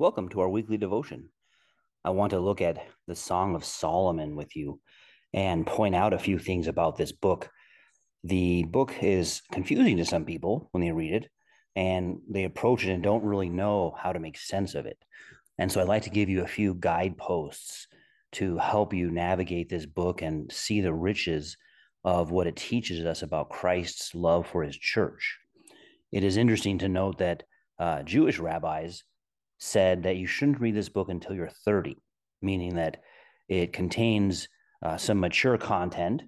Welcome to our weekly devotion. I want to look at the Song of Solomon with you and point out a few things about this book. The book is confusing to some people when they read it, and they approach it and don't really know how to make sense of it. And so I'd like to give you a few guideposts to help you navigate this book and see the riches of what it teaches us about Christ's love for his church. It is interesting to note that uh, Jewish rabbis said that you shouldn't read this book until you're 30, meaning that it contains uh, some mature content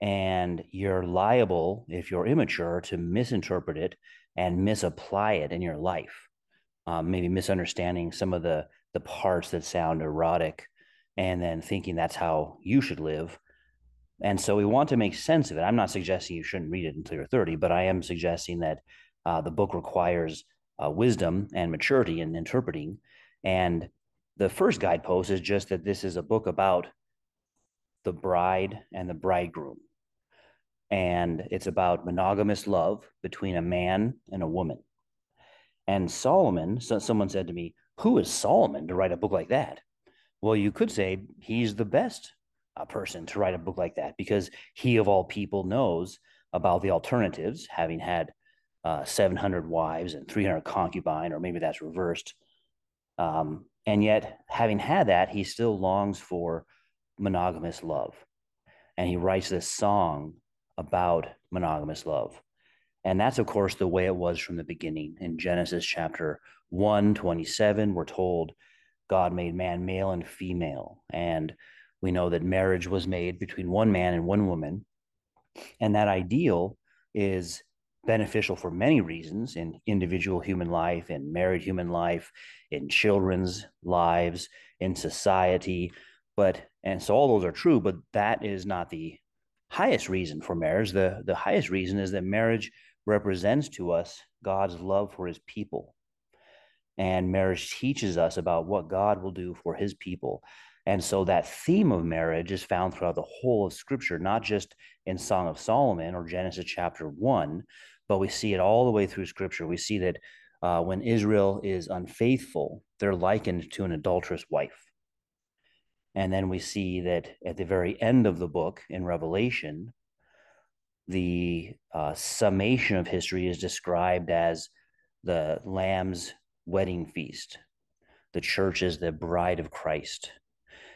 and you're liable, if you're immature, to misinterpret it and misapply it in your life. Um, maybe misunderstanding some of the the parts that sound erotic and then thinking that's how you should live. And so we want to make sense of it. I'm not suggesting you shouldn't read it until you're 30, but I am suggesting that uh, the book requires uh, wisdom and maturity in interpreting. And the first guidepost is just that this is a book about the bride and the bridegroom. And it's about monogamous love between a man and a woman. And Solomon, so someone said to me, Who is Solomon to write a book like that? Well, you could say he's the best uh, person to write a book like that because he, of all people, knows about the alternatives, having had uh, 700 wives and 300 concubine, or maybe that's reversed. Um, and yet, having had that, he still longs for monogamous love. And he writes this song about monogamous love. And that's, of course, the way it was from the beginning. In Genesis chapter 1, 27, we're told God made man male and female. And we know that marriage was made between one man and one woman. And that ideal is beneficial for many reasons in individual human life, in married human life, in children's lives, in society. But, and so all those are true, but that is not the highest reason for marriage. The, the highest reason is that marriage represents to us God's love for his people. And marriage teaches us about what God will do for his people. And so that theme of marriage is found throughout the whole of Scripture, not just in Song of Solomon or Genesis chapter one, but we see it all the way through Scripture. We see that uh, when Israel is unfaithful, they're likened to an adulterous wife. And then we see that at the very end of the book in Revelation, the uh, summation of history is described as the Lamb's wedding feast. The church is the bride of Christ.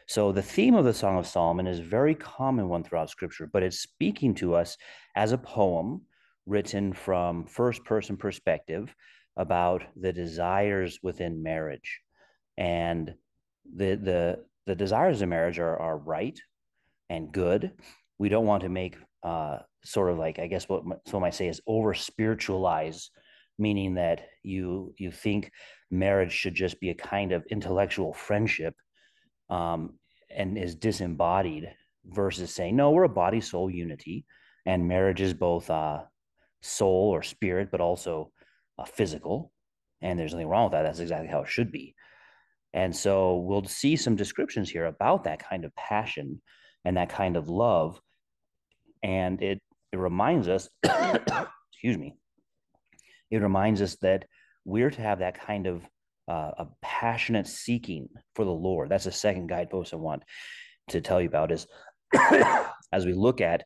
So the theme of the Song of Solomon is a very common one throughout Scripture, but it's speaking to us as a poem written from first person perspective about the desires within marriage. And the the the desires of marriage are, are right and good. We don't want to make uh, sort of like I guess what some might say is over spiritualize, meaning that you you think marriage should just be a kind of intellectual friendship um, and is disembodied versus saying, no, we're a body soul unity and marriage is both uh, soul or spirit, but also uh, physical. And there's nothing wrong with that. That's exactly how it should be. And so we'll see some descriptions here about that kind of passion and that kind of love. And it, it reminds us, excuse me, it reminds us that we're to have that kind of uh, a passionate seeking for the Lord. That's the second guidepost I want to tell you about is as we look at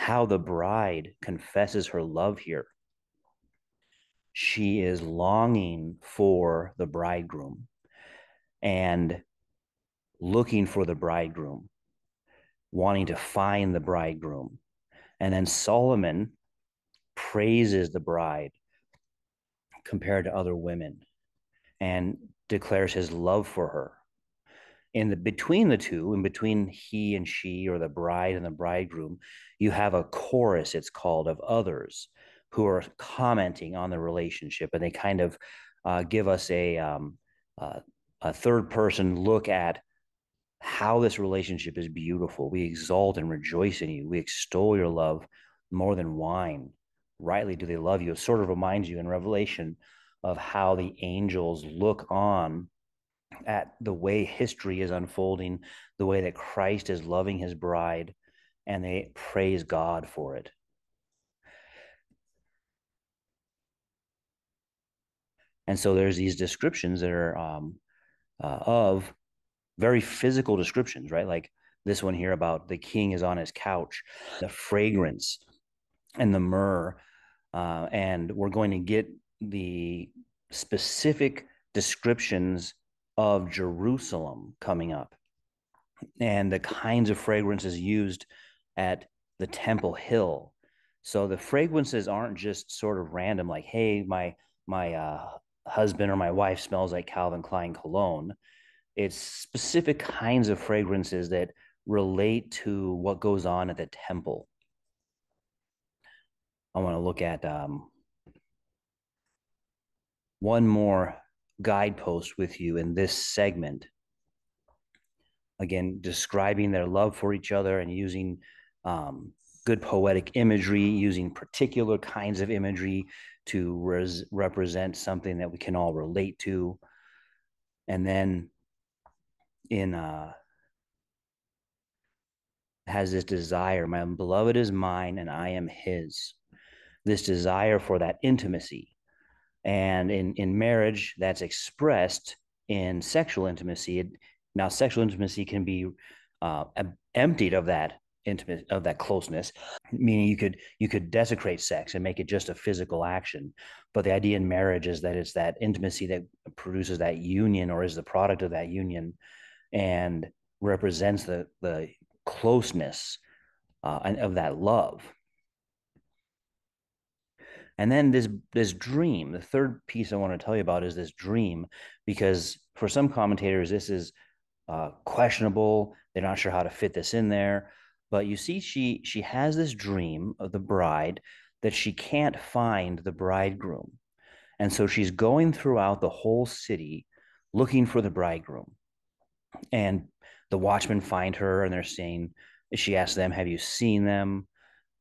how the bride confesses her love here. She is longing for the bridegroom and looking for the bridegroom, wanting to find the bridegroom. And then Solomon praises the bride compared to other women and declares his love for her. In the between the two, in between he and she, or the bride and the bridegroom, you have a chorus, it's called, of others who are commenting on the relationship, and they kind of uh, give us a um, uh, a third person look at how this relationship is beautiful. We exalt and rejoice in you. We extol your love more than wine. Rightly do they love you. It sort of reminds you in Revelation of how the angels look on at the way history is unfolding, the way that Christ is loving his bride, and they praise God for it. And so there's these descriptions that are um, uh, of very physical descriptions, right? Like this one here about the king is on his couch, the fragrance and the myrrh. Uh, and we're going to get the specific descriptions of Jerusalem coming up and the kinds of fragrances used at the Temple Hill. So the fragrances aren't just sort of random, like, hey, my my uh, husband or my wife smells like Calvin Klein cologne. It's specific kinds of fragrances that relate to what goes on at the temple. I want to look at um, one more guidepost with you in this segment. Again, describing their love for each other and using um, good poetic imagery, using particular kinds of imagery to res- represent something that we can all relate to. And then in uh, has this desire, my beloved is mine and I am his. This desire for that intimacy. And in, in marriage, that's expressed in sexual intimacy. Now, sexual intimacy can be uh, emptied of that intimate of that closeness meaning you could you could desecrate sex and make it just a physical action but the idea in marriage is that it's that intimacy that produces that union or is the product of that union and represents the the closeness uh, of that love and then this this dream the third piece i want to tell you about is this dream because for some commentators this is uh, questionable. They're not sure how to fit this in there. But you see she she has this dream of the bride that she can't find the bridegroom. And so she's going throughout the whole city looking for the bridegroom. And the watchmen find her and they're saying she asks them have you seen them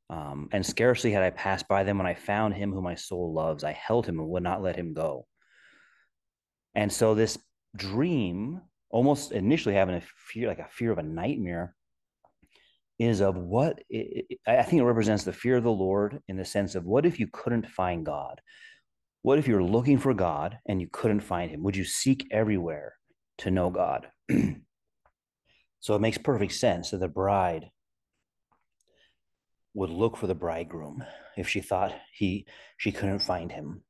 um, and scarcely had i passed by them when i found him whom my soul loves i held him and would not let him go and so this dream almost initially having a fear like a fear of a nightmare is of what it, I think it represents the fear of the Lord in the sense of what if you couldn't find God? What if you're looking for God and you couldn't find him? Would you seek everywhere to know God? so it makes perfect sense that the bride would look for the bridegroom if she thought he she couldn't find him.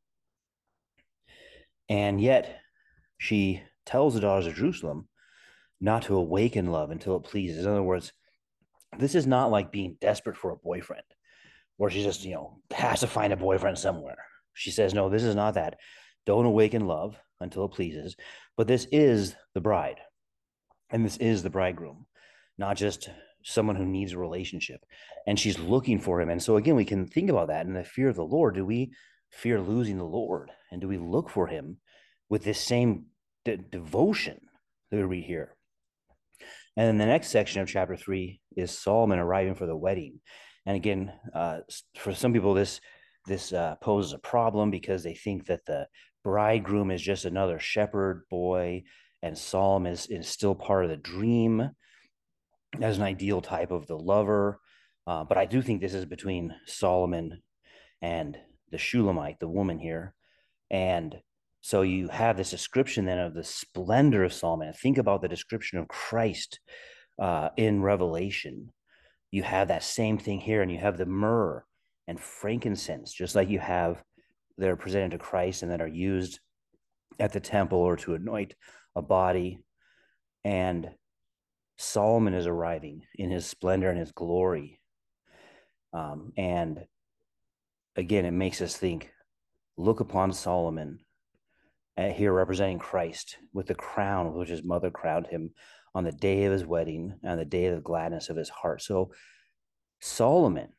And yet she tells the daughters of Jerusalem not to awaken love until it pleases. In other words, this is not like being desperate for a boyfriend where she just, you know, has to find a boyfriend somewhere. She says, no, this is not that. Don't awaken love until it pleases. But this is the bride. And this is the bridegroom, not just someone who needs a relationship. And she's looking for him. And so, again, we can think about that in the fear of the Lord. Do we fear losing the Lord? And do we look for him with this same de- devotion that we here? And then the next section of chapter three is Solomon arriving for the wedding. And again, uh, for some people, this this uh, poses a problem because they think that the bridegroom is just another shepherd boy, and Solomon is, is still part of the dream as an ideal type of the lover. Uh, but I do think this is between Solomon and the Shulamite, the woman here. And so you have this description then of the splendor of Solomon. Think about the description of Christ uh, in Revelation. You have that same thing here, and you have the myrrh and frankincense, just like you have that are presented to Christ and that are used at the temple or to anoint a body. And Solomon is arriving in his splendor and his glory. Um, and again, it makes us think look upon Solomon uh, here representing Christ with the crown which his mother crowned him on the day of his wedding and the day of the gladness of his heart. So Solomon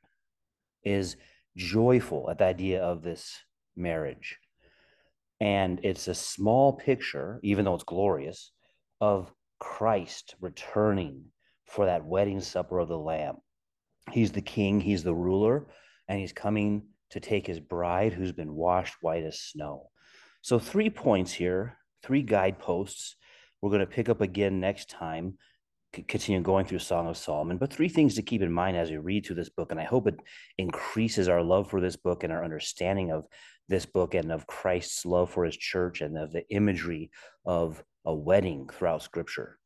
is joyful at the idea of this marriage. And it's a small picture, even though it's glorious, of Christ returning for that wedding supper of the Lamb. He's the king, he's the ruler, and he's coming to take his bride who's been washed white as snow. So, three points here, three guideposts. We're going to pick up again next time continue going through Song of Solomon. But three things to keep in mind as we read through this book, and I hope it increases our love for this book and our understanding of this book and of Christ's love for his church and of the imagery of a wedding throughout Scripture.